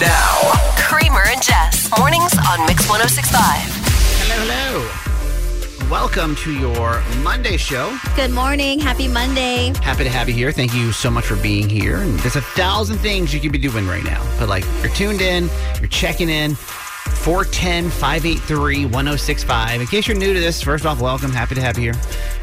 Now, Kramer and Jess. Mornings on Mix 1065. Hello, hello. Welcome to your Monday show. Good morning. Happy Monday. Happy to have you here. Thank you so much for being here. And there's a thousand things you could be doing right now. But like you're tuned in, you're checking in. 410 583 1065. In case you're new to this, first off, welcome. Happy to have you here.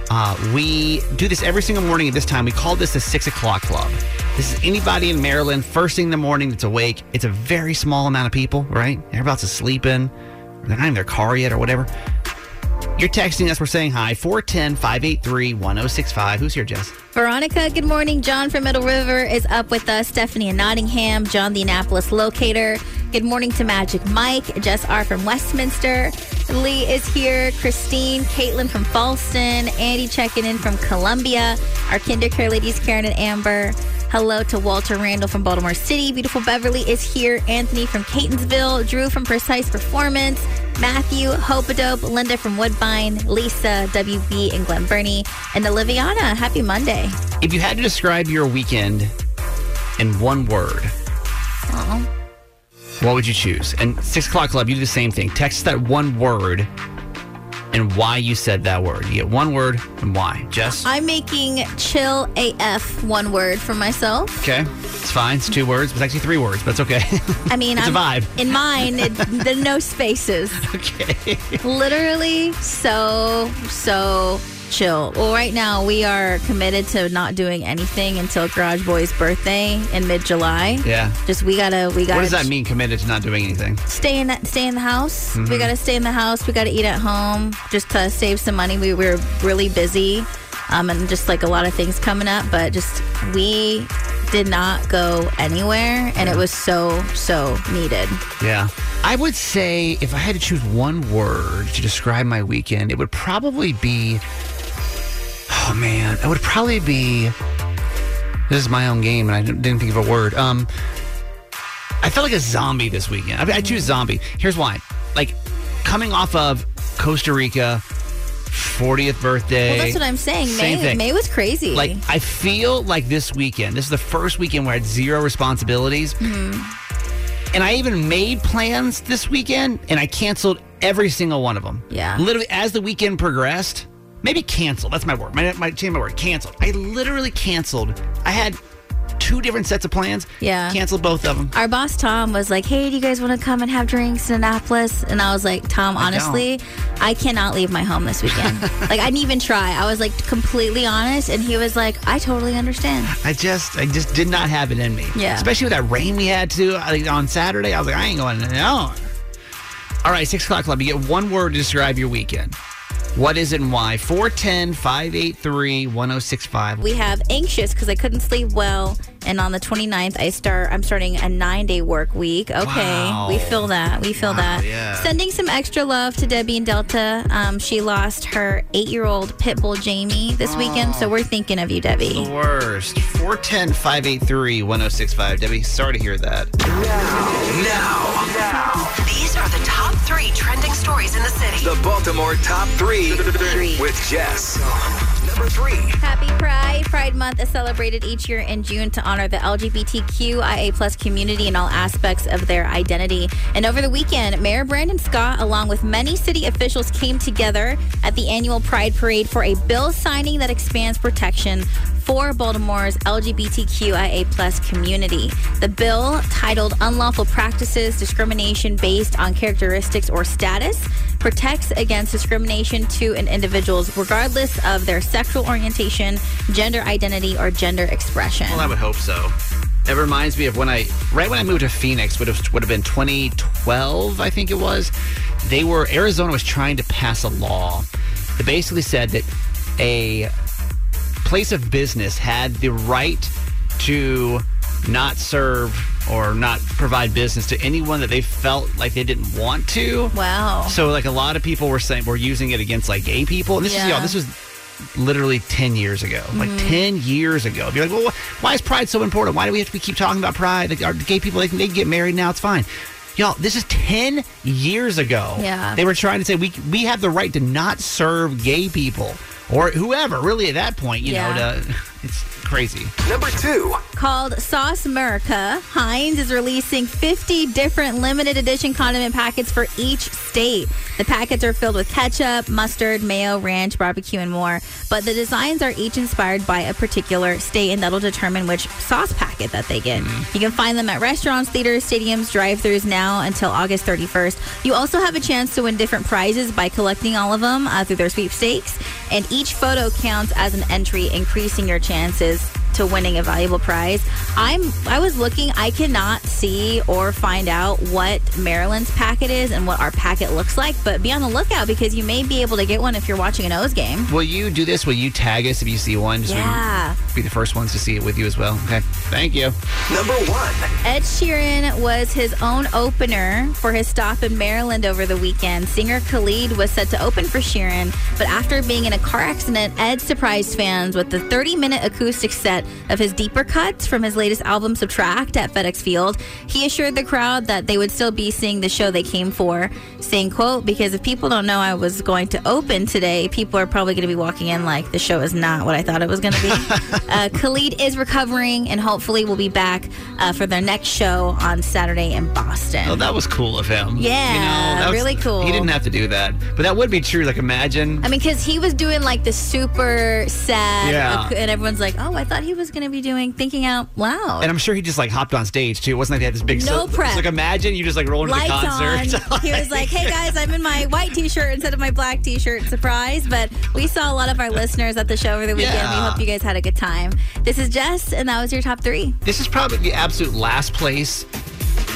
Uh, we do this every single morning at this time. We call this the six o'clock club. This is anybody in Maryland, first thing in the morning that's awake. It's a very small amount of people, right? Everybody's sleeping. They're not in their car yet or whatever. You're texting us. We're saying hi. 410 583 1065. Who's here, Jess? Veronica, good morning. John from Middle River is up with us. Stephanie in Nottingham. John, the Annapolis locator. Good morning to Magic Mike. Jess R. from Westminster. Lee is here. Christine, Caitlin from Fallston. Andy checking in from Columbia. Our kindercare ladies, Karen and Amber. Hello to Walter Randall from Baltimore City. Beautiful Beverly is here. Anthony from Catonsville. Drew from Precise Performance. Matthew, Hope Hopadope, Linda from Woodbine, Lisa, WB, and Glen Burnie, and Oliviana. Happy Monday. If you had to describe your weekend in one word. What would you choose? And Six O'Clock Club, you do the same thing. Text that one word and why you said that word. You get one word and why. Jess? I'm making chill AF one word for myself. Okay. It's fine. It's two words. It's actually three words, but it's okay. I mean, It's a I'm, vibe. In mine, it, the no spaces. okay. Literally so, so chill. Well, right now we are committed to not doing anything until Garage Boy's birthday in mid July. Yeah. Just we gotta, we gotta. What does that mean, committed to not doing anything? Stay in, stay in the house. Mm-hmm. We gotta stay in the house. We gotta eat at home just to save some money. We were really busy, um, and just like a lot of things coming up, but just we did not go anywhere, and it was so, so needed. Yeah. I would say if I had to choose one word to describe my weekend, it would probably be. Oh man, it would probably be. This is my own game, and I didn't think of a word. Um, I felt like a zombie this weekend. I, I choose zombie. Here's why: like coming off of Costa Rica, 40th birthday. Well, that's what I'm saying. May, thing. May was crazy. Like I feel like this weekend. This is the first weekend where I had zero responsibilities, Mm-hmm. and I even made plans this weekend, and I canceled every single one of them. Yeah. literally as the weekend progressed. Maybe canceled. That's my word. My, my change my word. Canceled. I literally canceled. I had two different sets of plans. Yeah. Canceled both of them. Our boss Tom was like, "Hey, do you guys want to come and have drinks in Annapolis?" And I was like, "Tom, I honestly, I, cannot leave my home this weekend. like, I didn't even try. I was like completely honest." And he was like, "I totally understand." I just, I just did not have it in me. Yeah. Especially with that rain we had too like, on Saturday. I was like, I ain't going no. All right, six o'clock club. You get one word to describe your weekend. What is it and why? 410 583 1065. We have anxious because I couldn't sleep well, and on the 29th, I start. I'm starting a nine day work week. Okay, Wow. we feel that. We feel Wow, that. yeah. Sending some extra love to Debbie and Delta. Um, she lost her eight year old pit bull Jamie this weekend, so we're thinking of you, Debbie. The worst. 410 583 1065. Debbie, sorry to hear that. now, These are the top three trending stories in the city. the Baltimore top three with Jess. Number three. Happy Pride. Pride Month is celebrated each year in June to honor the LGBTQIA plus community in all aspects of their identity. And over the weekend, Mayor Brandon Scott, along with many city officials, came together at the annual Pride Parade for a bill signing that expands protection for Baltimore's LGBTQIA plus community. The bill, titled Unlawful Practices Discrimination Based on Characteristics or Status, protects against discrimination to an individual's regardless of their sexual orientation, gender identity, or gender expression. Well, I would hope so. It reminds me of when I, right when I moved to Phoenix, would have would have been 2012, I think it was. They were Arizona was trying to pass a law that basically said that a place of business had the right to not serve or not provide business to anyone that they felt like they didn't want to. Wow. So like a lot of people were saying we're using it against like gay people, and this is Yeah. y'all. This was literally ten years ago, like Mm-hmm. ten years ago. If you're like, well, why is pride so important? Why do we have to keep talking about pride? Like, our gay people they can, they can get married now. It's fine. Y'all, this is ten years ago. Yeah. they were trying to say we we have the right to not serve gay people or whoever. Really, at that point, you Yeah. know, to, it's crazy. Number two. Called Sauce America, Heinz is releasing 50 different limited edition condiment packets for each state. The packets are filled with ketchup, mustard, mayo, ranch, barbecue, and more. But the designs are each inspired by a particular state, and that'll determine which sauce packet that they get. You can find them at restaurants, theaters, stadiums, drive-throughs now until August 31st. You also have a chance to win different prizes by collecting all of them uh, through their sweepstakes, and each photo counts as an entry, increasing your chances to winning a valuable prize. I'm I was looking, I cannot see or find out what Maryland's packet is and what our packet looks like, but be on the lookout because you may be able to get one if you're watching an O's game. Will you do this? Will you tag us if you see one? Just we can Yeah. be the first ones to see it with you as well. Okay, thank you. Number one. Ed Sheeran was his own opener for his stop in Maryland over the weekend. Singer Khalid was set to open for Sheeran, but after being in a car accident, Ed surprised fans with the 30 minute acoustic set of his deeper cuts from his latest album, Subtract, at FedEx Field. He assured the crowd that they would still be seeing the show they came for, saying, quote, because if people don't know I was going to open today, people are probably going to be walking in like the show is not what I thought it was going to be. uh, Khalid is recovering and hopefully will be back uh, for their next show on Saturday in Boston. Oh, that was cool of him. Yeah, you know, that was- really cool. He didn't have to do that, but that would be true. Like, imagine. I mean, because he was doing like the super sad, Yeah. and everyone's like, "Oh, I thought he was going to be doing thinking out loud." and I'm sure he just like hopped on stage too. It wasn't like they had this big. No so, prep. Like imagine you just like rolling into Lights the concert. on. He was like, "Hey guys, I'm in my white T-shirt instead of my black T-shirt." Surprise! But we saw a lot of our listeners at the show over the weekend. We hope you guys had a good time. This is Jess, and that was your top three. this is probably the absolute last place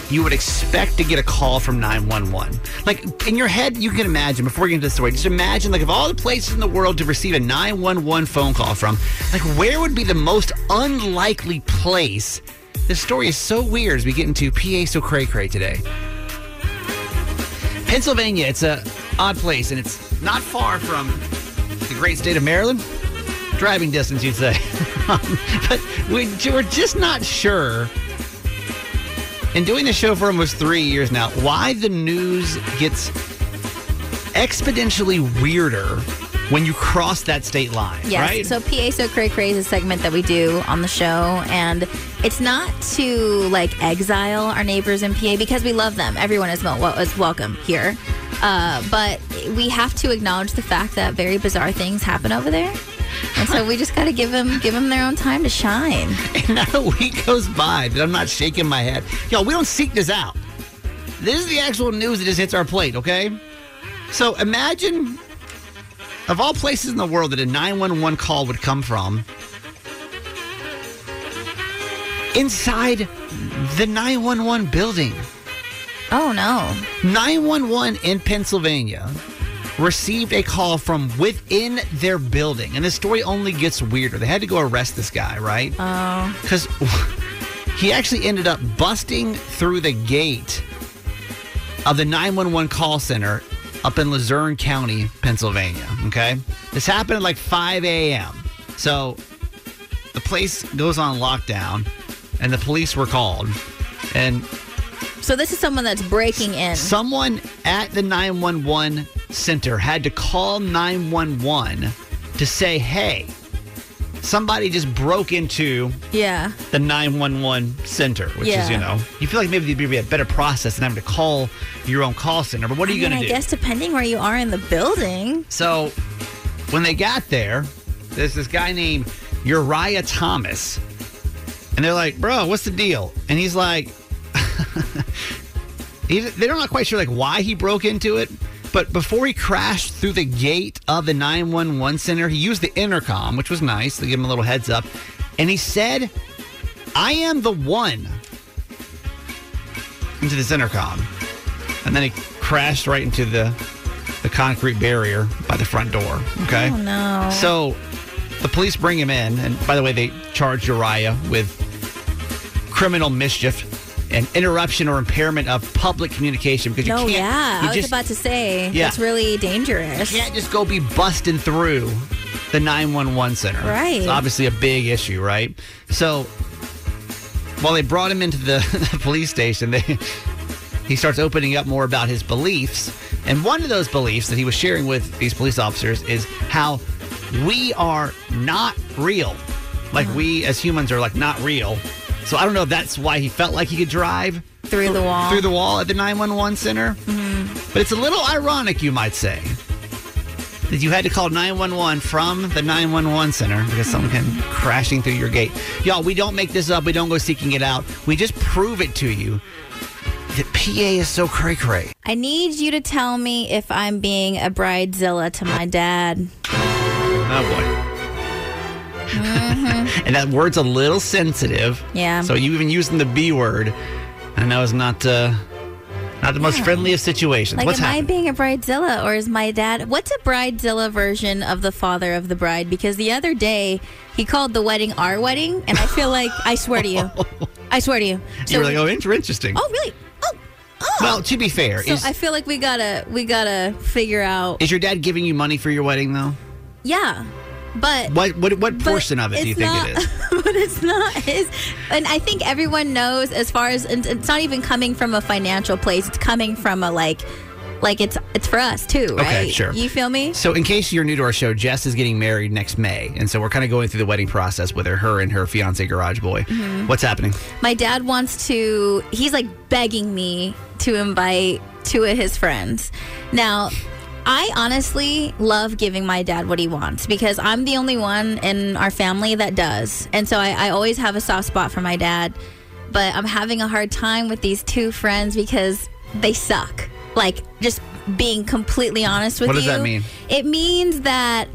you would expect to get a call from 911. Like in your head, you can imagine before we get into the story, just imagine like of all the places in the world to receive a 911 phone call from, like where would be the most unlikely place? This story is so weird as we get into PA So Cray Cray today. Pennsylvania, it's a odd place, and it's not far from the great state of Maryland. Driving distance, you'd say. but we, we're just not sure. And doing the show for almost three years now, why the news gets exponentially weirder when you cross that state line, Yes. right? So PA So Cray Cray is a segment that we do on the show, and it's not to like exile our neighbors in PA because we love them. Everyone is, wel- is welcome here, uh, but we have to acknowledge the fact that very bizarre things happen over there, and so we just got to give them give them their own time to shine. And not a week goes by that I'm not shaking my head. Yo, we don't seek this out. This is the actual news that just hits our plate, okay? So imagine, of all places in the world that a 911 call would come from, inside the 911 building. Oh no! 911 in Pennsylvania received a call from within their building. And the story only gets weirder. They had to go arrest this guy, right? Oh, Because he actually ended up busting through the gate of the 911 call center up in Luzerne County, Pennsylvania. Okay. This happened at like 5 a.m. So the place goes on lockdown and the police were called. And so this is someone that's breaking in. someone at the 911 center had to call 911 to say, hey, somebody just broke into Yeah. the 911 center, which is, you know, you feel like maybe there'd be a better process than having to call your own call center. But what are you I mean, going to do I guess depending where you are in the building. So when they got there, there's this guy named Uriah Thomas. And they're like, bro, what's the deal? And he's like, he, they're not quite sure like why he broke into it. But before he crashed through the gate of the 911 center, he used the intercom, which was nice to give him a little heads up. And he said, I am the one into this intercom. And then he crashed right into the the concrete barrier by the front door. Okay. Oh, no. So the police bring him in, and by the way, they charge Uriah with criminal mischief and interruption or impairment of public communication because you No, can't. yeah. you I was just, about to say Yeah. that's really dangerous. you can't just go be busting through the 911 center. Right. It's obviously a big issue, right? So while they brought him into the, the police station, they he starts opening up more about his beliefs. And one of those beliefs that he was sharing with these police officers is how we are not real. Like uh-huh. we as humans are like not real. So I don't know if that's why he felt like he could drive Through the wall. through the wall at the 911 center. Mm-hmm. But it's a little ironic, you might say, that you had to call 911 from the 911 center because someone came mm-hmm. crashing through your gate. Y'all, we don't make this up. We don't go seeking it out. We just prove it to you that PA is so cray cray. I need you to tell me if I'm being a bridezilla to my dad. Oh, boy. and that word's a little sensitive. Mm-hmm. Yeah. So you even using the B word, I know is not uh, not the most friendly of situations. Like, What's am I being a bridezilla or is my dad? What's a bridezilla version of the father of the bride? Because the other day he called the wedding our wedding, and I feel like I swear to you, I swear to you. you were like, oh, interesting. oh, really? Oh, oh. Well, to be fair, so is, I feel like we gotta we gotta figure out. is your dad giving you money for your wedding though? Yeah, but What what what portion of it do you think not- it is? but it's not his. And I think everyone knows as far as and it's not even coming from a financial place. It's coming from a like, like it's it's for us too, right? Okay, sure. You feel me? So, in case you're new to our show, Jess is getting married next May, and so we're kind of going through the wedding process with her, her and her fiance, Garage Boy. Mm-hmm. What's happening? My dad wants to. He's like begging me to invite two of his friends. Now. I honestly love giving my dad what he wants because I'm the only one in our family that does. And so I, I always have a soft spot for my dad. But I'm having a hard time with these two friends because they suck. Like, just being completely honest with you. What you. does that mean? It means that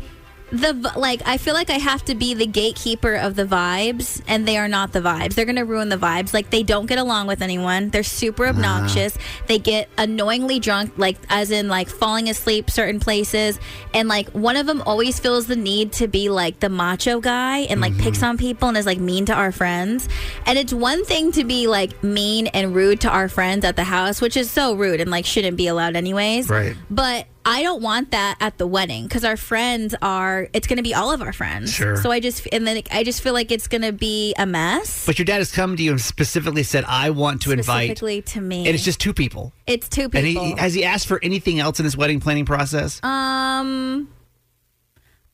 the like I feel like I have to be the gatekeeper of the vibes and they are not the vibes. They're going to ruin the vibes. Like they don't get along with anyone. They're super Uh-huh. obnoxious. They get annoyingly drunk like as in like falling asleep certain places and like one of them always feels the need to be like the macho guy and like Mm-hmm. picks on people and is like mean to our friends. And it's one thing to be like mean and rude to our friends at the house, which is so rude and like shouldn't be allowed anyways. Right. But I don't want that at the wedding because our friends are. It's going to be all of our friends. Sure. So I just and then I just feel like it's going to be a mess. But your dad has come to you and specifically said, "I want to invite," specifically to me, and it's just two people. it's two And people. he, has he asked for anything else in this wedding planning process? um,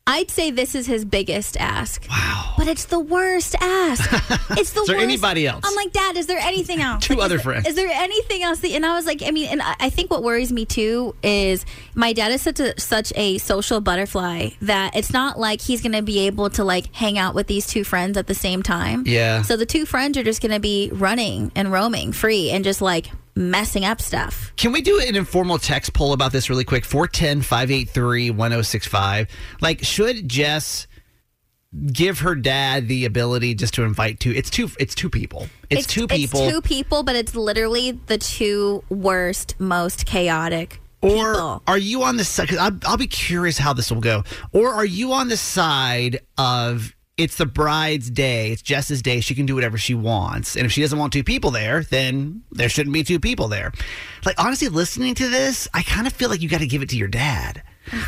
I'd say this is his biggest ask. wow. But it's the worst ask. It's the Is there worst. anybody else? I'm like, Dad, is there anything else? Two Like, other is friends. Is there anything else? That, and I was like, I mean, and I I think what worries me too is my dad is such a such a social butterfly that it's not like he's going to be able to like hang out with these two friends at the same time. Yeah. So the two friends are just going to be running and roaming free and just like messing up stuff. Can we do an informal text poll about this really quick? 410 583 1065. Like, should Jess give her dad the ability just to invite two? It's two, it's two people. It's, two people. It's two people, but it's literally the two worst, most chaotic Or people. are you on the side? I'll, I'll be curious how this will go. Or are you on the side of it's the bride's day, it's Jess's day, she can do whatever she wants, and if she doesn't want two people there, then there shouldn't be two people there. Like honestly, listening to this, I kind of feel like you got to give it to your dad.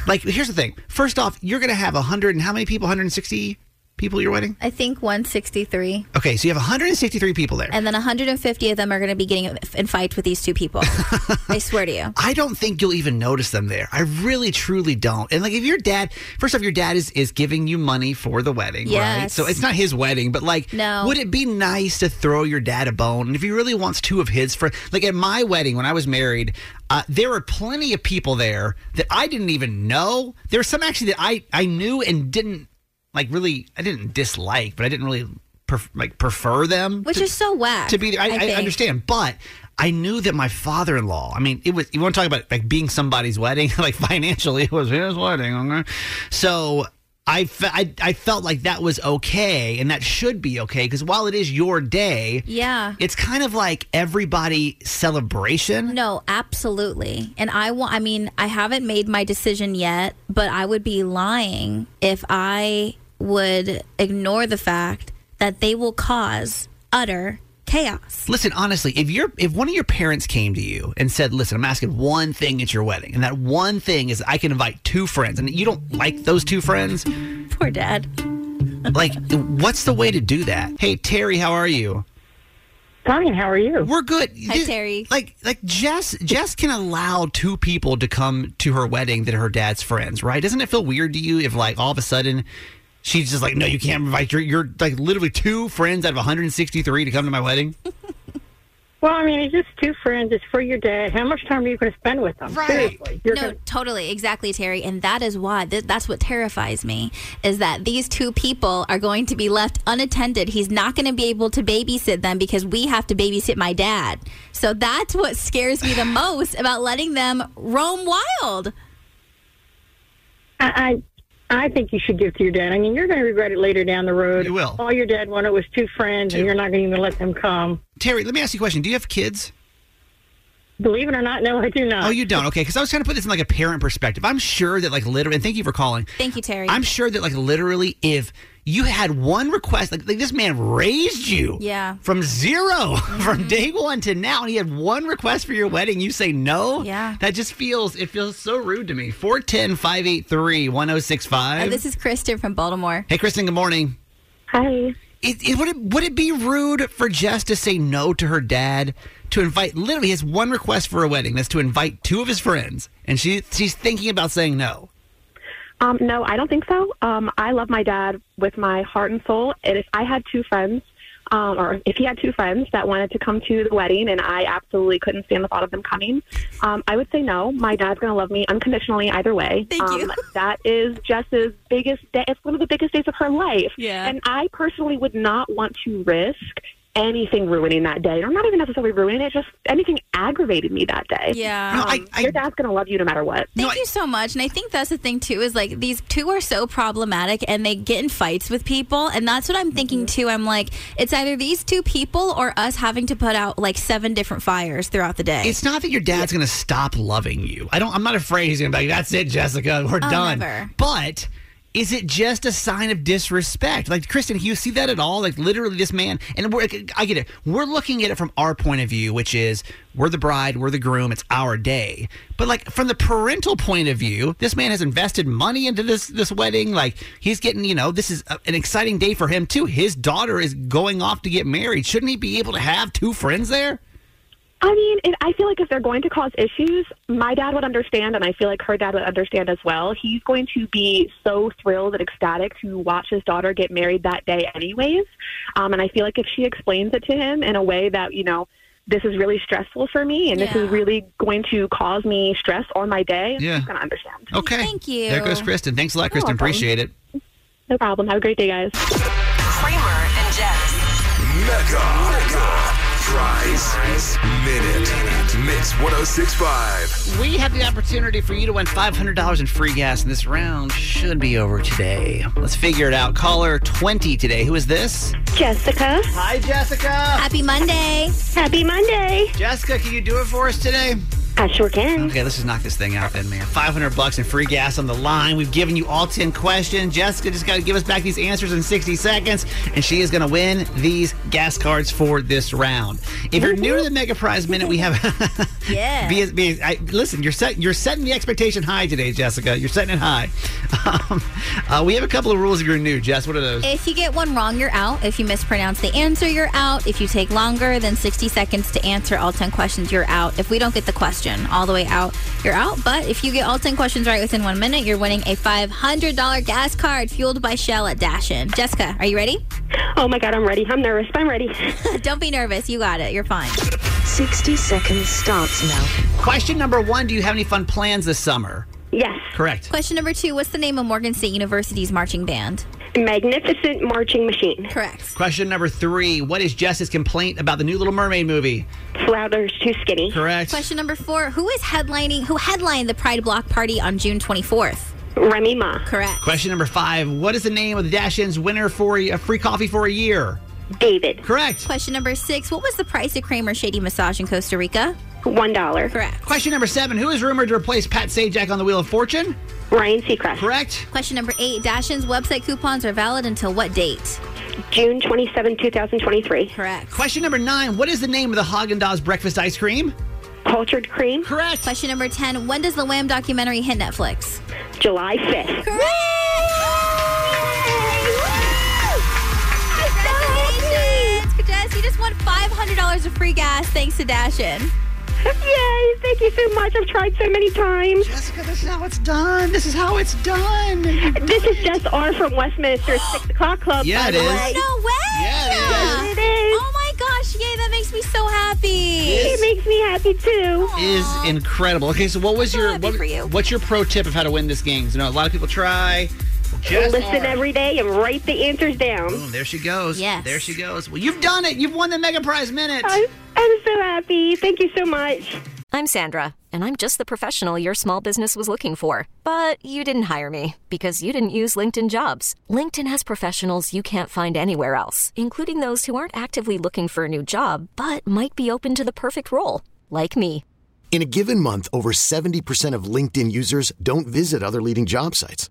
Like here's the thing. First off, you're gonna have a hundred and how many people? 160 people at your wedding. I think 163. Okay, so you have 163 people there. And then 150 of them are going to be getting in fights with these two people. I swear to you. I don't think you'll even notice them there. I really, truly don't. And like, if your dad, first off, your dad is is giving you money for the wedding, right? So it's not his wedding, but like, No. would it be nice to throw your dad a bone? And if he really wants two of his friends, like at my wedding when I was married, uh, there were plenty of people there that I didn't even know. There were some actually that I I knew and didn't like really, I didn't dislike, but I didn't really pref- like prefer them. Which to- is so whack. to be there. I, I, think. understand, but I knew that my father-in-law. I mean, it was. You want to talk about like being somebody's wedding, like financially, it was his wedding. Okay? So. I, fe- I, I felt like that was okay and that should be okay because while it is your day, Yeah. it's kind of like everybody celebration. No, absolutely. And I want I mean, I haven't made my decision yet, but I would be lying if I would ignore the fact that they will cause utter chaos. Listen, honestly, if you're if one of your parents came to you and said, "Listen, I'm asking one thing at your wedding, and that one thing is I can invite two friends, and you don't like those two friends, Poor dad. like, what's the way to do that?" Hey, Terry, how are you? Fine, how are you? We're good. Hi, Th- Terry. Like, like Jess, Jess can allow two people to come to her wedding that are her dad's friends, right? Doesn't it feel weird to you if, like, all of a sudden she's just like, "No, you can't invite your, your like literally two friends out of 163 to come to my wedding"? Well, I mean, it's just two friends. It's for your dad. How much time are you going to spend with them? Right. Seriously. You're no, gonna, totally, exactly, Terry, and that is why th- that's what terrifies me is that these two people are going to be left unattended. He's not going to be able to babysit them because we have to babysit my dad. So that's what scares me the most about letting them roam wild. I I, I, think you should give to your dad. I mean, you're going to regret it later down the road. You will. All your dad wanted was two friends, Two. and you're not going to even let them come. Terry, let me ask you a question. Do you have kids? Believe it or not, no, I do not. Oh, you don't? Okay, because I was trying to put this in like a parent perspective. I'm sure that like literally, and thank you for calling. Thank you, Terry. I'm sure that like literally, if you had one request, like, like this man raised you, Yeah. Mm-hmm. from 0 from day one to now, and he had one request for your wedding, you say no. Yeah. that just feels it feels so rude to me. 410-583-1065. Uh, this is Kristen from Baltimore. hey, Kristen. Good morning. Hi. It, it, would it would it be rude for Jess to say no to her dad to invite? Literally, he has one request for a wedding. That's to invite two of his friends, and she she's thinking about saying no. Um, no, I don't think so. Um, I love my dad with my heart and soul. And if I had two friends, um, or if he had two friends that wanted to come to the wedding and I absolutely couldn't stand the thought of them coming, um, I would say no. My dad's going to love me unconditionally either way. Thank um, you. that is Jess's biggest day. It's one of the biggest days of her life. Yeah. And I personally would not want to risk anything ruining that day, or not even necessarily ruining it, just anything aggravated me that day. Yeah. No, Um, I- I- your dad's going to love you no matter what. Thank No, I- you so much. And I think that's the thing too is like these two are so problematic and they get in fights with people. And that's what I'm thinking too. I'm like, it's either these two people or us having to put out like seven different fires throughout the day. It's not that your dad's going to stop loving you. I don't. I'm not afraid he's going to be like, "That's it, Jessica, we're Oh, done." never. But is it just a sign of disrespect? Like, Kristen, do you see that at all? Like, literally, this man, and we're, I get it. We're looking at it from our point of view, which is we're the bride, we're the groom, it's our day. But like from the parental point of view, this man has invested money into this this wedding. Like, he's getting, you know, this is a, an exciting day for him too. His daughter is going off to get married. Shouldn't he be able to have two friends there? I mean, it, I feel like if they're going to cause issues, my dad would understand, and I feel like her dad would understand as well. He's going to be so thrilled and ecstatic to watch his daughter get married that day, anyways. Um, and I feel like if she explains it to him in a way that, you know, this is really stressful for me, and this is really going to cause me stress on my day, Yeah. he's going to understand. Okay. Thank you. There goes Kristen. Thanks a lot, Kristen. welcome. Appreciate it. No problem. Have a great day, guys. Kramer and Jess. Mega. Mega. Prize Minute. Mix 1065. We have the opportunity for you to win $500 in free gas, and this round should be over today. Let's figure it out. Caller 20 today. Who is this? Jessica. Hi, Jessica. Happy Monday. Happy Monday. Jessica, can you do it for us today? I sure can. Okay, let's just knock this thing out then, man. 500 bucks and free gas on the line. We've given you all 10 questions. Jessica just got to give us back these answers in 60 seconds, and she is going to win these gas cards for this round. If you're new to the Mega Prize Minute, we have. Yeah. Be, be, I, listen, you're set, you're setting the expectation high today, Jessica. You're setting it high. Um, uh, we have a couple of rules if you're new, Jess. What are those? If you get one wrong, you're out. If you mispronounce the answer, you're out. If you take longer than 60 seconds to answer all 10 questions, you're out. If we don't get the question all the way out, you're out. But if you get all 10 questions right within one minute, you're winning a $500 gas card fueled by Shell at Dash In. Jessica, are you ready? Oh, my God, I'm ready. I'm nervous, but I'm ready. don't be nervous. You got it. You're fine. 60 seconds starts now. Question number one Do you have any fun plans this summer? yes. Correct. Question number two What's the name of Morgan State University's marching band? Magnificent Marching Machine. Correct. Question number three What is Jess's complaint about the new Little Mermaid movie? Flounder's too skinny. Correct. Question number four: Who is headlining? Who headlined the Pride Block Party on June 24th? Remy Ma. Correct. Question number five What is the name of the Dash In's winner for a uh, free coffee for a year? David. Correct. Question number six: What was the price of Kramer Shady Massage in Costa Rica? One dollar. Correct. Question number seven Who is rumored to replace Pat Sajak on the Wheel of Fortune? Ryan Seacrest. Correct. Question number eight: Dash In's website coupons are valid until what date? June 27, 2023. Correct. Question number nine What is the name of the Haagen Dazs breakfast ice cream? Cultured cream. Correct. Question number ten: When does the Wham documentary hit Netflix? July 5th. Congratulations, Jess! You just won five hundred dollars of free gas thanks to Dash In. Yay! Thank you so much. I've tried so many times. Jessica, this is how it's done. This is how it's done. This is Jess R. from Westminster 6 o'clock club. Yeah, by it the is. way. No way! Yeah, it is. Yes, it is. Oh my gosh! Yay! That makes me so happy. It makes me happy too. Is incredible. Okay, so what was So your happy what, for you. what's your pro tip of how to win this game? You know, a lot of people try. Jess Listen R. every day and write the answers down. Boom, there she goes. Yes. There she goes. Well, you've done it. You've won the Mega Prize Minute. I'm, I'm so happy. Thank you so much. I'm Sandra, and I'm just the professional your small business was looking for. But you didn't hire me because you didn't use LinkedIn jobs. LinkedIn has professionals you can't find anywhere else, including those who aren't actively looking for a new job but might be open to the perfect role, like me. In a given month, over 70% of LinkedIn users don't visit other leading job sites.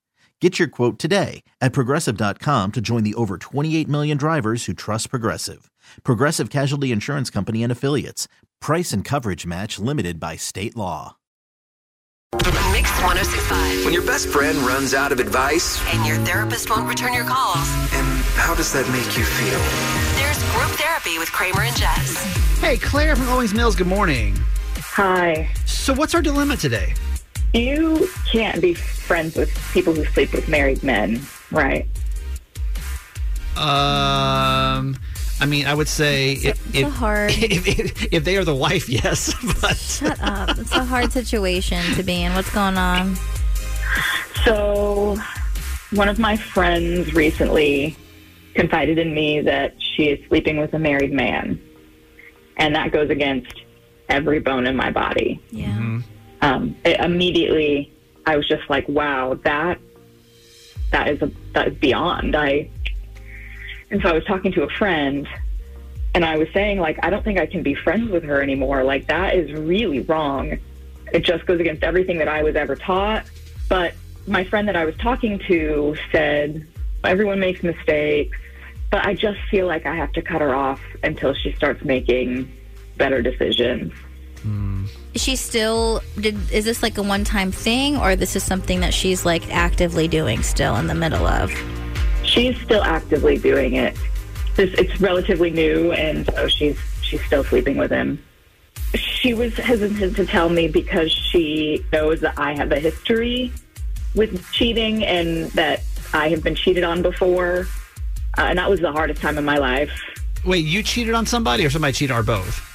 Get your quote today at progressive.com to join the over 28 million drivers who trust Progressive. Progressive Casualty Insurance Company and Affiliates. Price and coverage match limited by state law. Mix 1065. When your best friend runs out of advice, And your therapist won't return your calls. and how does that make you feel? There's group therapy with Kramer and Jess. Hey, Claire from Owings Mills, good morning. Hi. So, what's our dilemma today? You can't be friends with people who sleep with married men, right? Um, I mean, I would say if, a hard- if, if, if they are the wife, yes. But Shut up. It's a hard situation to be in. What's going on? So, one of my friends recently confided in me that she is sleeping with a married man, and that goes against every bone in my body. Yeah. Um, it, immediately, I was just like, "Wow, that that is a that is beyond." I and so I was talking to a friend, and I was saying like, "I don't think I can be friends with her anymore. Like that is really wrong. It just goes against everything that I was ever taught." But my friend that I was talking to said, "Everyone makes mistakes." But I just feel like I have to cut her off until she starts making better decisions. Is she still? Did is this like a one-time thing, or this is something that she's like actively doing still in the middle of? She's still actively doing it. This it's relatively new, and so she's she's still sleeping with him. She was hesitant to tell me because she knows that I have a history with cheating and that I have been cheated on before, uh, and that was the hardest time in my life. wait, you cheated on somebody, or somebody cheated, or both?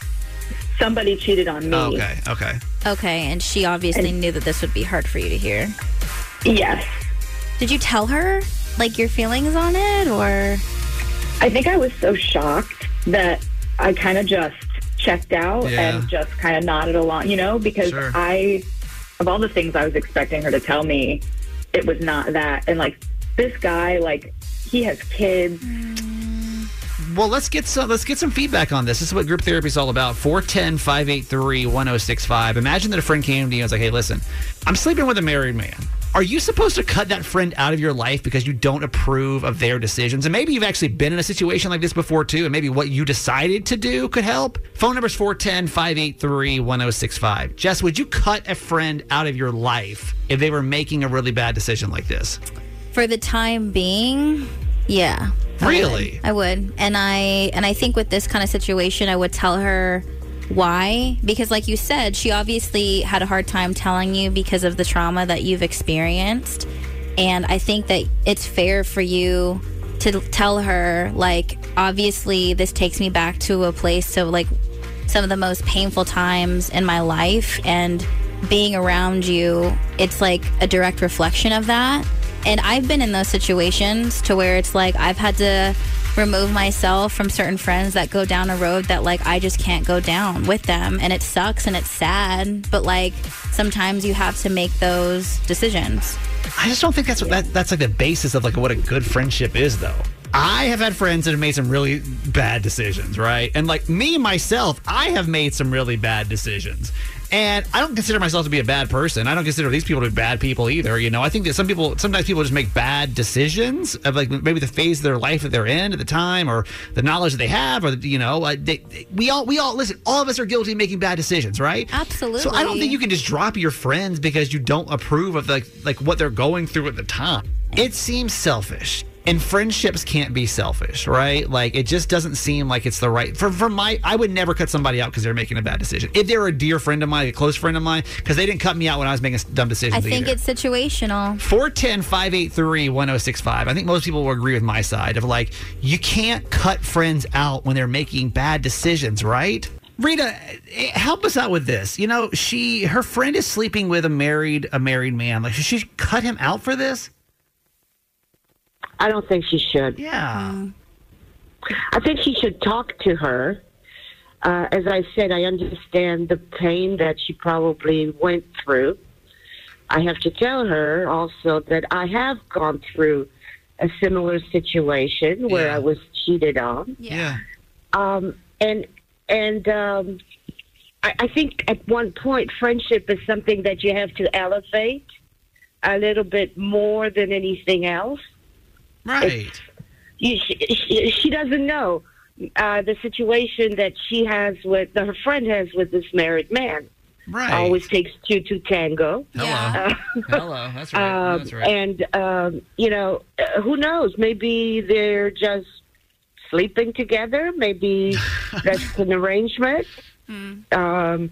Somebody cheated on me. Okay, okay. Okay, and she obviously knew that this would be hard for you to hear. Yes. Did you tell her like your feelings on it, or? I think I was so shocked that I kind of just checked out Yeah. and just kind of nodded along, you know, because Sure. I, of all the things I was expecting her to tell me, it was not that. And like this guy, like he has kids. Mm. Well, let's get some let's get some feedback on this. This is what group therapy is all about. 410-583-1065. Imagine that a friend came to you and was like, "Hey, listen, I'm sleeping with a married man. Are you supposed to cut that friend out of your life because you don't approve of their decisions? And maybe you've actually been in a situation like this before too, and maybe what you decided to do could help. Phone number's 410-583-1065. Jess, would you cut a friend out of your life if they were making a really bad decision like this? For the time being, yeah. I Really? would. I would. And I and I think with this kind of situation I would tell her why because like you said, she obviously had a hard time telling you because of the trauma that you've experienced. And I think that it's fair for you to tell her like obviously this takes me back to a place of like some of the most painful times in my life and being around you it's like a direct reflection of that and i've been in those situations to where it's like i've had to remove myself from certain friends that go down a road that like i just can't go down with them and it sucks and it's sad but like sometimes you have to make those decisions I just don't think that's what that, that's like the basis of like what a good friendship is though. I have had friends that have made some really bad decisions, right? And like me myself, I have made some really bad decisions. And I don't consider myself to be a bad person. I don't consider these people to be bad people either. You know, I think that some people, sometimes people just make bad decisions of like maybe the phase of their life that they're in at the time, or the knowledge that they have, or you know, uh, they, they- we all, we all listen. All of us are guilty of making bad decisions, right? Absolutely. So I don't think you can just drop your friends because you don't approve of like like what they're going through at the time. It seems selfish. And friendships can't be selfish, right? Like it just doesn't seem like it's the right for for my I would never cut somebody out because they're making a bad decision. If they're a dear friend of mine, a close friend of mine, because they didn't cut me out when I was making dumb decisions. i think either. it's situational 410 583 1065. I think most people will agree with my side of like, you can't cut friends out when they're making bad decisions, right? Rita, eh, help us out with this. You know, she her friend is sleeping with a married a married man. Like, should she cut him out for this? I don't think she should. Yeah. I think she should talk to her. Uh, as I said, I understand the pain that she probably went through. I have to tell her also that I have gone through a similar situation where I was cheated on. Yeah. Um, and and um, I, I think at one point, friendship is something that you have to elevate a little bit more than anything else. Right. You, she, she, she doesn't know uh, the situation that she has with that her friend has with this married man. Right. Always takes two to tango. Hello. Uh, Hello. That's right. um, That's right. And um, you know, uh, who knows? Maybe they're just sleeping together. Maybe that's an arrangement. Um,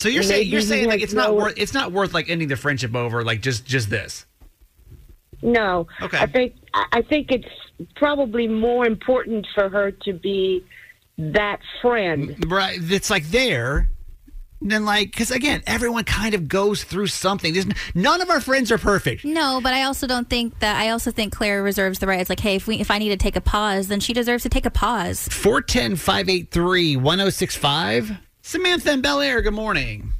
so you're saying you're saying like has it's not worth it's not worth like ending the friendship over like just just this. No. Okay. I think I I think it's probably more important for her to be that friend. Right. It's like there. Then like because again everyone kind of goes through something. There's n- none of our friends are perfect. No, but I also don't think that. I also think Claire reserves the right. It's like, hey, if we if I need to take a pause, then she deserves to take a pause. 410 583 1065. Samantha and Bel Air, good morning.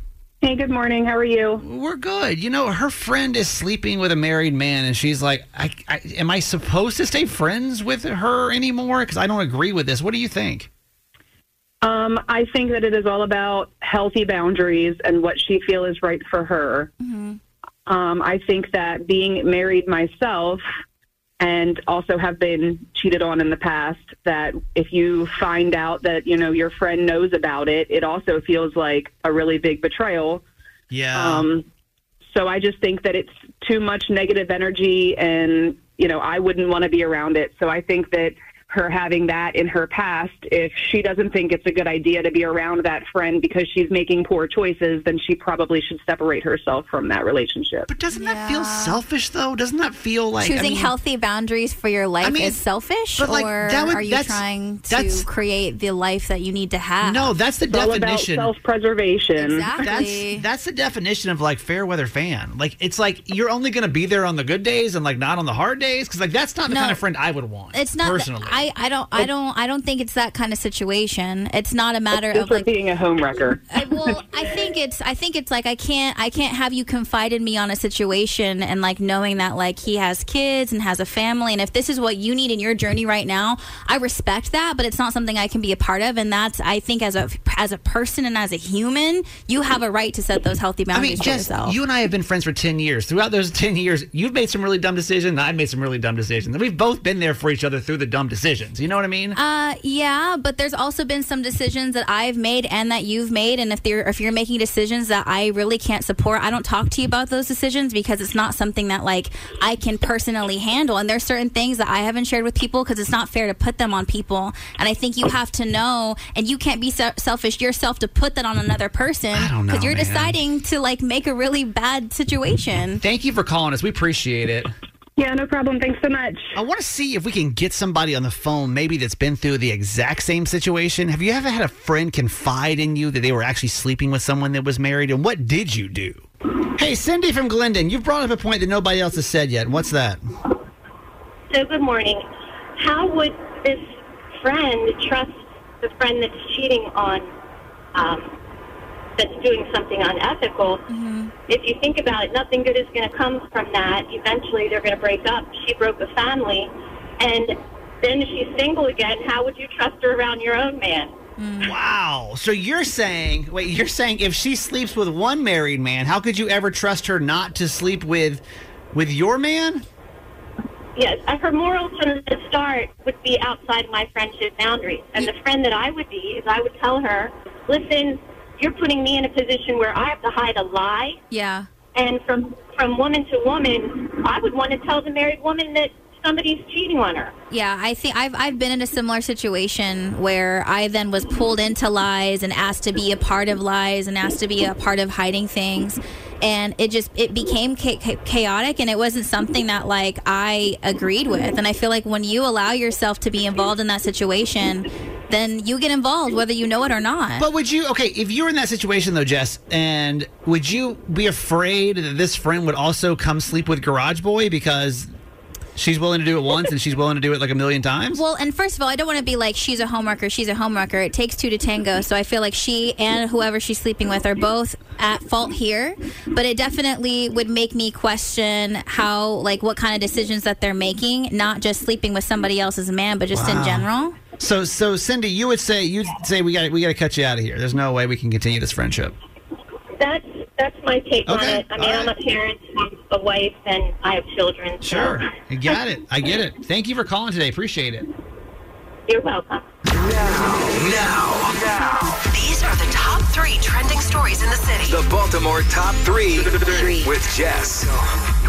Hey, good morning. How are you? We're good. You know, her friend is sleeping with a married man, and she's like, I, I, Am I supposed to stay friends with her anymore? Because I don't agree with this. What do you think? Um, I think that it is all about healthy boundaries and what she feels is right for her. Um, I think that being married myself and also have been cheated on in the past, that if you find out that, you know, your friend knows about it, it also feels like a really big betrayal. Yeah. Um, so I just think that it's too much negative energy, and you know I wouldn't want to be around it. So I think that her having that in her past, if she doesn't think it's a good idea to be around that friend because she's making poor choices, then she probably should separate herself from that relationship. But doesn't that feel selfish, though? Doesn't that feel like I Choosing mean- healthy boundaries for your life mean, is selfish, but, like, or that would- are you that's- trying to that's- create the life that you need to have? No, that's the It's about definition. self-preservation. Exactly. That's that's the definition of like fair weather fan. Like it's like you're only going to be there on the good days and like not on the hard days because like that's not the No. kind of friend I would want. It's not. personally. I I, I don't I don't I don't think it's that kind of situation. It's not a matter Just of like being a homewrecker. I, well, I think it's I think it's like I can't I can't have you confide in me on a situation and like knowing that like he has kids and has a family and if this is what you need in your journey right now, I respect that, but it's not something I can be a part of and that's I think as a as a person and as a human, you have a right to set those healthy I boundaries mean, for Jess, yourself. you and I have been friends for 10 years. Throughout those 10 years, you've made some really dumb decisions, and I've made some really dumb decisions. We've both been there for each other through the dumb decisions. You know what I mean? Uh, yeah, but there's also been some decisions that I've made and that you've made, and if they're if you're making decisions that I really can't support, I don't talk to you about those decisions because it's not something that like I can personally handle. And there's certain things that I haven't shared with people because it's not fair to put them on people. And I think you have to know, and you can't be se- selfish yourself to put that on another person because you're man. deciding to like make a really bad situation. Thank you for calling us. We appreciate it. Yeah, no problem. Thanks so much. I want to see if we can get somebody on the phone, maybe that's been through the exact same situation. Have you ever had a friend confide in you that they were actually sleeping with someone that was married? And what did you do? Hey, Cindy from Glendon, you've brought up a point that nobody else has said yet. What's that? So, good morning. How would this friend trust the friend that's cheating on, um, that's doing something unethical? Mm-hmm. If you think about it, nothing good is going to come from that. Eventually, they're going to break up. She broke a family, and then she's single again. How would you trust her around your own man? Mm. Wow. So you're saying, wait, you're saying if she sleeps with one married man, how could you ever trust her not to sleep with with your man? Yes, her morals from the start would be outside my friendship boundaries. And the friend that I would be is I would tell her, listen, you're putting me in a position where I have to hide a lie. Yeah. And from from woman to woman, I would want to tell the married woman that somebody's cheating on her. Yeah, I think I've I've been in a similar situation where I then was pulled into lies and asked to be a part of lies and asked to be a part of hiding things. And it just it became cha- cha- chaotic, and it wasn't something that like I agreed with. And I feel like when you allow yourself to be involved in that situation, then you get involved whether you know it or not. But would you okay if you were in that situation though, Jess, and would you be afraid that this friend would also come sleep with Garage Boy because she's willing to do it once and she's willing to do it like a million times? Well, and first of all, I don't want to be like she's a homewrecker, she's a homewrecker. It takes two to tango. So I feel like she and whoever she's sleeping with are both at fault here. But it definitely would make me question how, like, what kind of decisions that they're making, not just sleeping with somebody else's man, but just in general. So so Cindy, you would say you'd say we got we got to cut you out of here. There's no way we can continue this friendship. That's that's my take on it. I mean, I'm a parent, I'm a wife, and I have children. so Sure, I got it. I get it. Thank you for calling today. Appreciate it. You're welcome. Now, now, These are the top three trending stories in the city. the Baltimore top three, with Jess.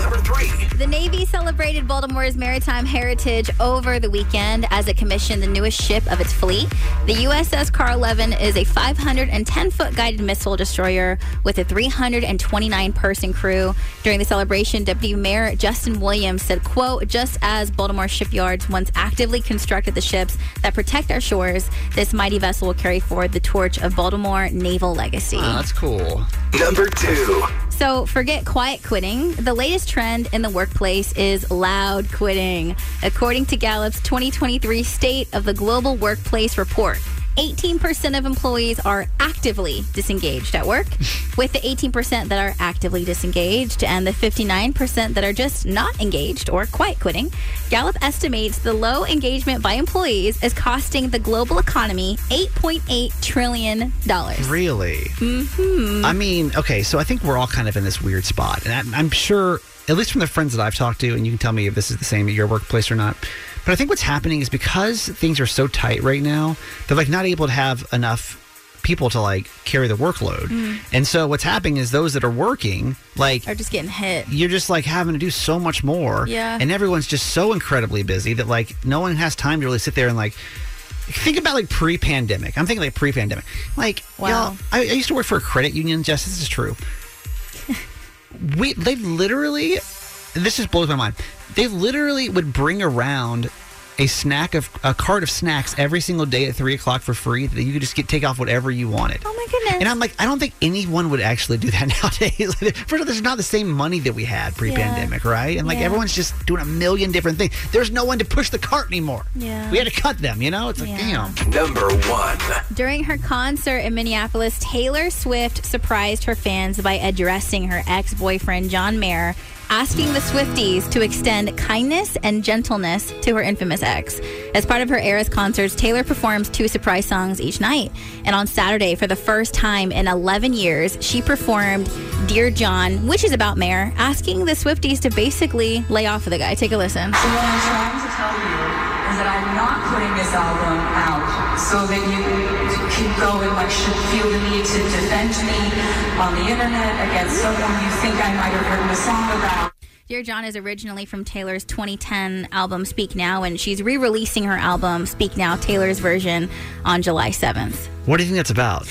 Number three. The Navy celebrated Baltimore's maritime heritage over the weekend as it commissioned the newest ship of its fleet. The USS Carl Levin is a 510 foot guided missile destroyer with a 329 person crew. During the celebration, Deputy Mayor Justin Williams said, quote, just as Baltimore shipyards once actively constructed the ships that protect our shores, this mighty vessel will carry forward the torch of Baltimore naval legacy. Oh, that's cool. Number two. So forget quiet quitting. The latest trend in the workplace is loud quitting. According to Gallup's 2023 State of the Global Workplace Report, 18% of employees are actively disengaged at work, with the 18% that are actively disengaged and the 59% that are just not engaged or quiet quitting. Gallup estimates the low engagement by employees is costing the global economy $8.8 trillion. Really? Mm-hmm. I mean, okay, so I think we're all kind of in this weird spot. And I'm sure, at least from the friends that I've talked to, and you can tell me if this is the same at your workplace or not. But I think what's happening is because things are so tight right now, they're like not able to have enough people to like carry the workload. Mhm. And so what's happening is those that are working, like, Are just getting hit. you're just like having to do so much more. Yeah. And everyone's just so incredibly busy that like no one has time to really sit there and like think about like pre-pandemic. I'm thinking like pre-pandemic. Like, Wow. I, I used to work for a credit union. Jess, this is true. we they literally, this just blows my mind. They literally would bring around a snack of a cart of snacks every single day at three o'clock for free. That you could just get take off whatever you wanted. Oh my goodness! And I'm like, I don't think anyone would actually do that nowadays. First of all, there's not the same money that we had pre-pandemic, right? And like Yeah. everyone's just doing a million different things. There's no one to push the cart anymore. Yeah. We had to cut them. You know, it's like damn. Number one. During her concert in Minneapolis, Taylor Swift surprised her fans by addressing her ex boyfriend, John Mayer, asking the Swifties to extend kindness and gentleness to her infamous ex. As part of her Eras concerts, Taylor performs two surprise songs each night. And on Saturday, for the first time in 11 years, she performed Dear John, which is about Mayer, asking the Swifties to basically lay off of the guy. Take a listen. So what I'm trying to tell you is that I'm not putting this album out so that you can go and like should feel the need to defend me on the internet against someone you think I might have written a song about. Dear John is originally from Taylor's 2010 album Speak Now, and she's re releasing her album Speak Now, Taylor's version, on July 7th. What do you think that's about?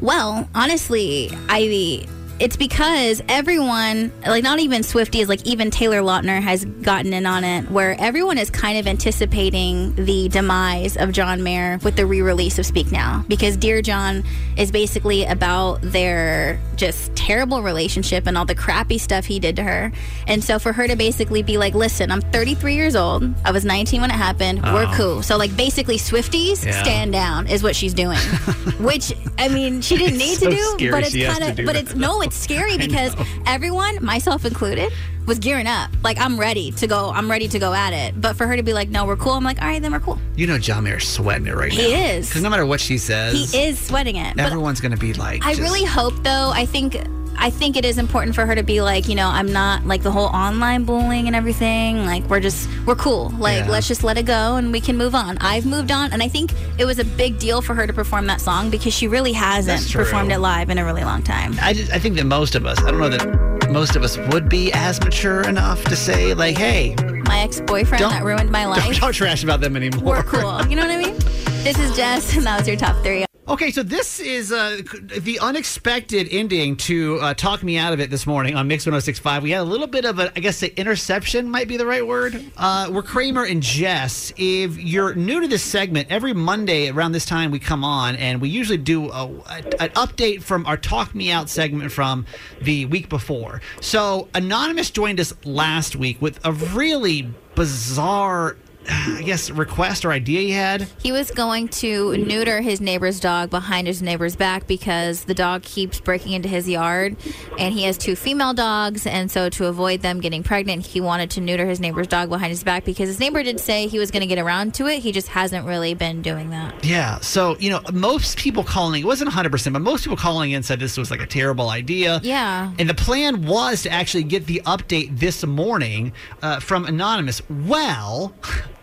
Well, honestly, I. It's because everyone, like not even Swifties, like even Taylor Lautner has gotten in on it, where everyone is kind of anticipating the demise of John Mayer with the re-release of Speak Now, because Dear John is basically about their just terrible relationship and all the crappy stuff he did to her, and so for her to basically be like, "Listen, I'm 33 years old. I was 19 when it happened. We're Oh. cool." So like basically, Swifties Yeah. stand down is what she's doing, which I mean she didn't need It's to do, but it's kind of, but it's no, it's scary because everyone, myself included, was gearing up. Like I'm ready to go. I'm ready to go at it. But for her to be like, "No, we're cool," I'm like, "All right, then we're cool." You know, John Mayer's sweating it right now. He is. Because no matter what she says, He is sweating it. Everyone's going to be like, I just- really hope, though. I think. I think it is important for her to be like, you know, I'm not like the whole online bullying and everything. Like, we're just, we're cool. Like, Yeah. let's just let it go and we can move on. I've moved on. And I think it was a big deal for her to perform that song because she really hasn't performed it live in a really long time. I, just, I think that most of us, I don't know that most of us would be as mature enough to say, like, hey, My ex boyfriend that ruined my life. don't, don't trash about them anymore. We're cool. You know what I mean? This is Jess, and that was your top three. Okay, so this is uh, the unexpected ending to uh, Talk Me Out of It this morning on Mix 1065. We had a little bit of a, I guess, the interception might be the right word. Uh, we're Kramer and Jess. If you're new to this segment, every Monday around this time we come on and we usually do a, a- an update from our Talk Me Out segment from the week before. So Anonymous joined us last week with a really bizarre, I guess, request or idea he had. He was going to neuter his neighbor's dog behind his neighbor's back because the dog keeps breaking into his yard and he has two female dogs. And so, to avoid them getting pregnant, he wanted to neuter his neighbor's dog behind his back because his neighbor did say he was going to get around to it. He just hasn't really been doing that. Yeah. So, you know, most people calling, it wasn't 100%, but most people calling in said this was like a terrible idea. Yeah. And the plan was to actually get the update this morning uh, from Anonymous. Well,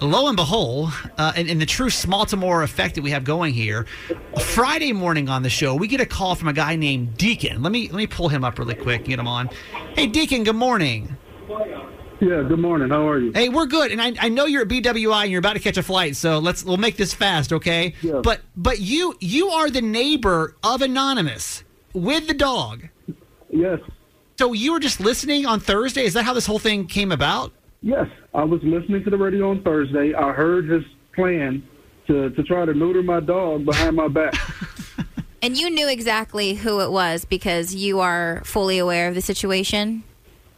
lo and behold, uh, in, in the true Smaltimore effect that we have going here, Friday morning on the show, we get a call from a guy named Deacon. Let me let me pull him up really quick and get him on. Hey, Deacon, good morning. Yeah, good morning. How are you? Hey, we're good, and I, I know you're at BWI and you're about to catch a flight, so let's we'll make this fast, okay? Yeah. But but you you are the neighbor of Anonymous with the dog. Yes. So you were just listening on Thursday. Is that how this whole thing came about? Yes, I was listening to the radio on Thursday. I heard his plan to, to try to neuter my dog behind my back. And you knew exactly who it was because you are fully aware of the situation.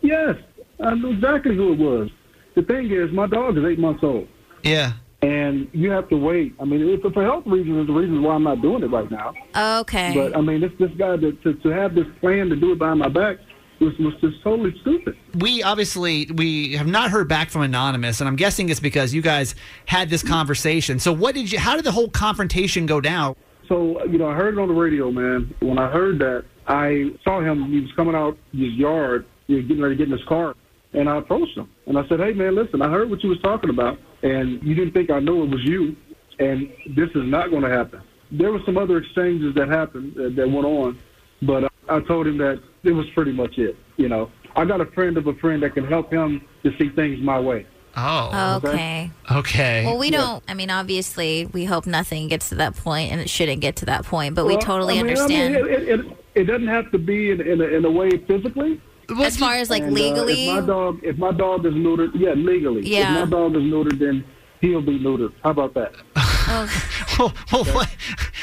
yes, I knew exactly who it was. The thing is, my dog is eight months old. Yeah. And you have to wait. I mean, if, for health reasons is the reason why I'm not doing it right now. Okay. But I mean, this this guy to, to to have this plan to do it behind my back was was just totally stupid. We obviously we have not heard back from Anonymous, and I'm guessing it's because you guys had this conversation. So what did you? How did the whole confrontation go down? So you know, I heard it on the radio, man. When I heard that, I saw him. He was coming out his yard, you know, getting ready to get in his car, and I approached him and I said, "Hey, man, listen. I heard what you was talking about, and you didn't think I knew it was you, and this is not going to happen." There were some other exchanges that happened uh, that went on, but I told him that it was pretty much it. You know, I got a friend of a friend that can help him to see things my way. Oh. Okay. Okay. Well, we don't. I mean, obviously, we hope nothing gets to that point, and it shouldn't get to that point. But we totally I mean, understand. I mean, it, it, it, it doesn't have to be in, in, a, in a way physically. as far as like And, uh, legally, if my dog, if my dog is neutered, yeah, legally. Yeah. If my dog is neutered, then he'll be neutered. How about that? well, well, what,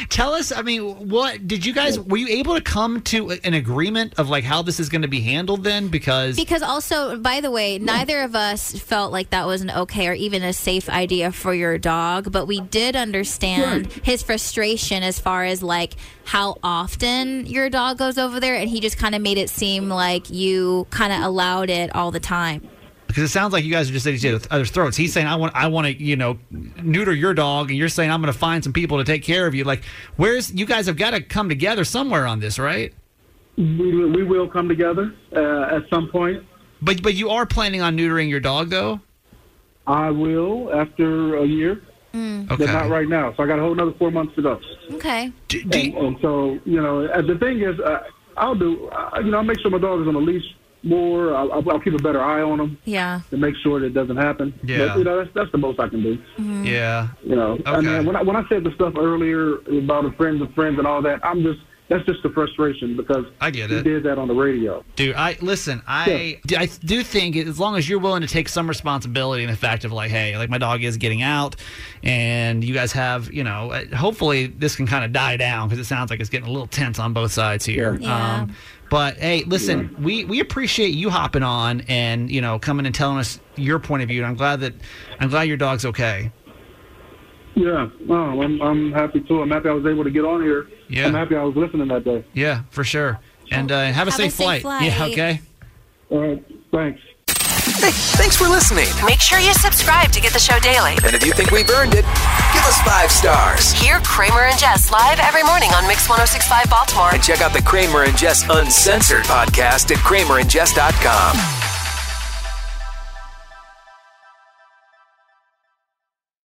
tell us. I mean, what did you guys? Were you able to come to an agreement of like how this is going to be handled? Then, because Because also, by the way, neither of us felt like that was an okay or even a safe idea for your dog, but we did understand his frustration as far as like how often your dog goes over there, and he just kind of made it seem like you kind of allowed it all the time. Because it sounds like you guys are just at each other's throats. He's saying, "I want, I want to, you know, neuter your dog," and you're saying, "I'm going to find some people to take care of you." Like, where's you guys have got to come together somewhere on this, right? We, we will come together uh, at some point. But but you are planning on neutering your dog, though. I will after a year, Mm. but not right now. So I got a whole another four months to go. Okay. and, and so you know, uh, the thing is, uh, I'll do. Uh, you know, I'll make sure my dog is on a leash more. I'll, I'll, I'll keep a better eye on them. Yeah. to make sure that it doesn't happen. Yeah. But, you know, that's that's the most I can do. Mm-hmm. Yeah. You know, I mean, Okay. when I when I said the stuff earlier about the friends of friends and all that, I'm just that's just the frustration because I get he it. did that on the radio. Dude, I listen. I I do think as long as you're willing to take some responsibility in the fact of like, hey, like my dog is getting out, and you guys have, you know, uh, hopefully this can kind of die down because it sounds like it's getting a little tense on both sides here. Yeah. Um, but hey, listen, we we appreciate you hopping on and you know coming and telling us your point of view. And I'm glad that I'm glad your dog's okay. Yeah, no, I'm I'm happy too. I'm happy I was able to get on here. Yeah. I'm happy I was listening that day. Yeah, for sure. And uh, have a Have a safe, safe flight. Yeah, okay. All right, thanks. Hey, thanks for listening. Make sure you subscribe to get the show daily. And if you think we've earned it, give us five stars. Hear Kramer and Jess live every morning on Mix 1065 Baltimore. And check out the Kramer and Jess Uncensored podcast at kramerandjess.com.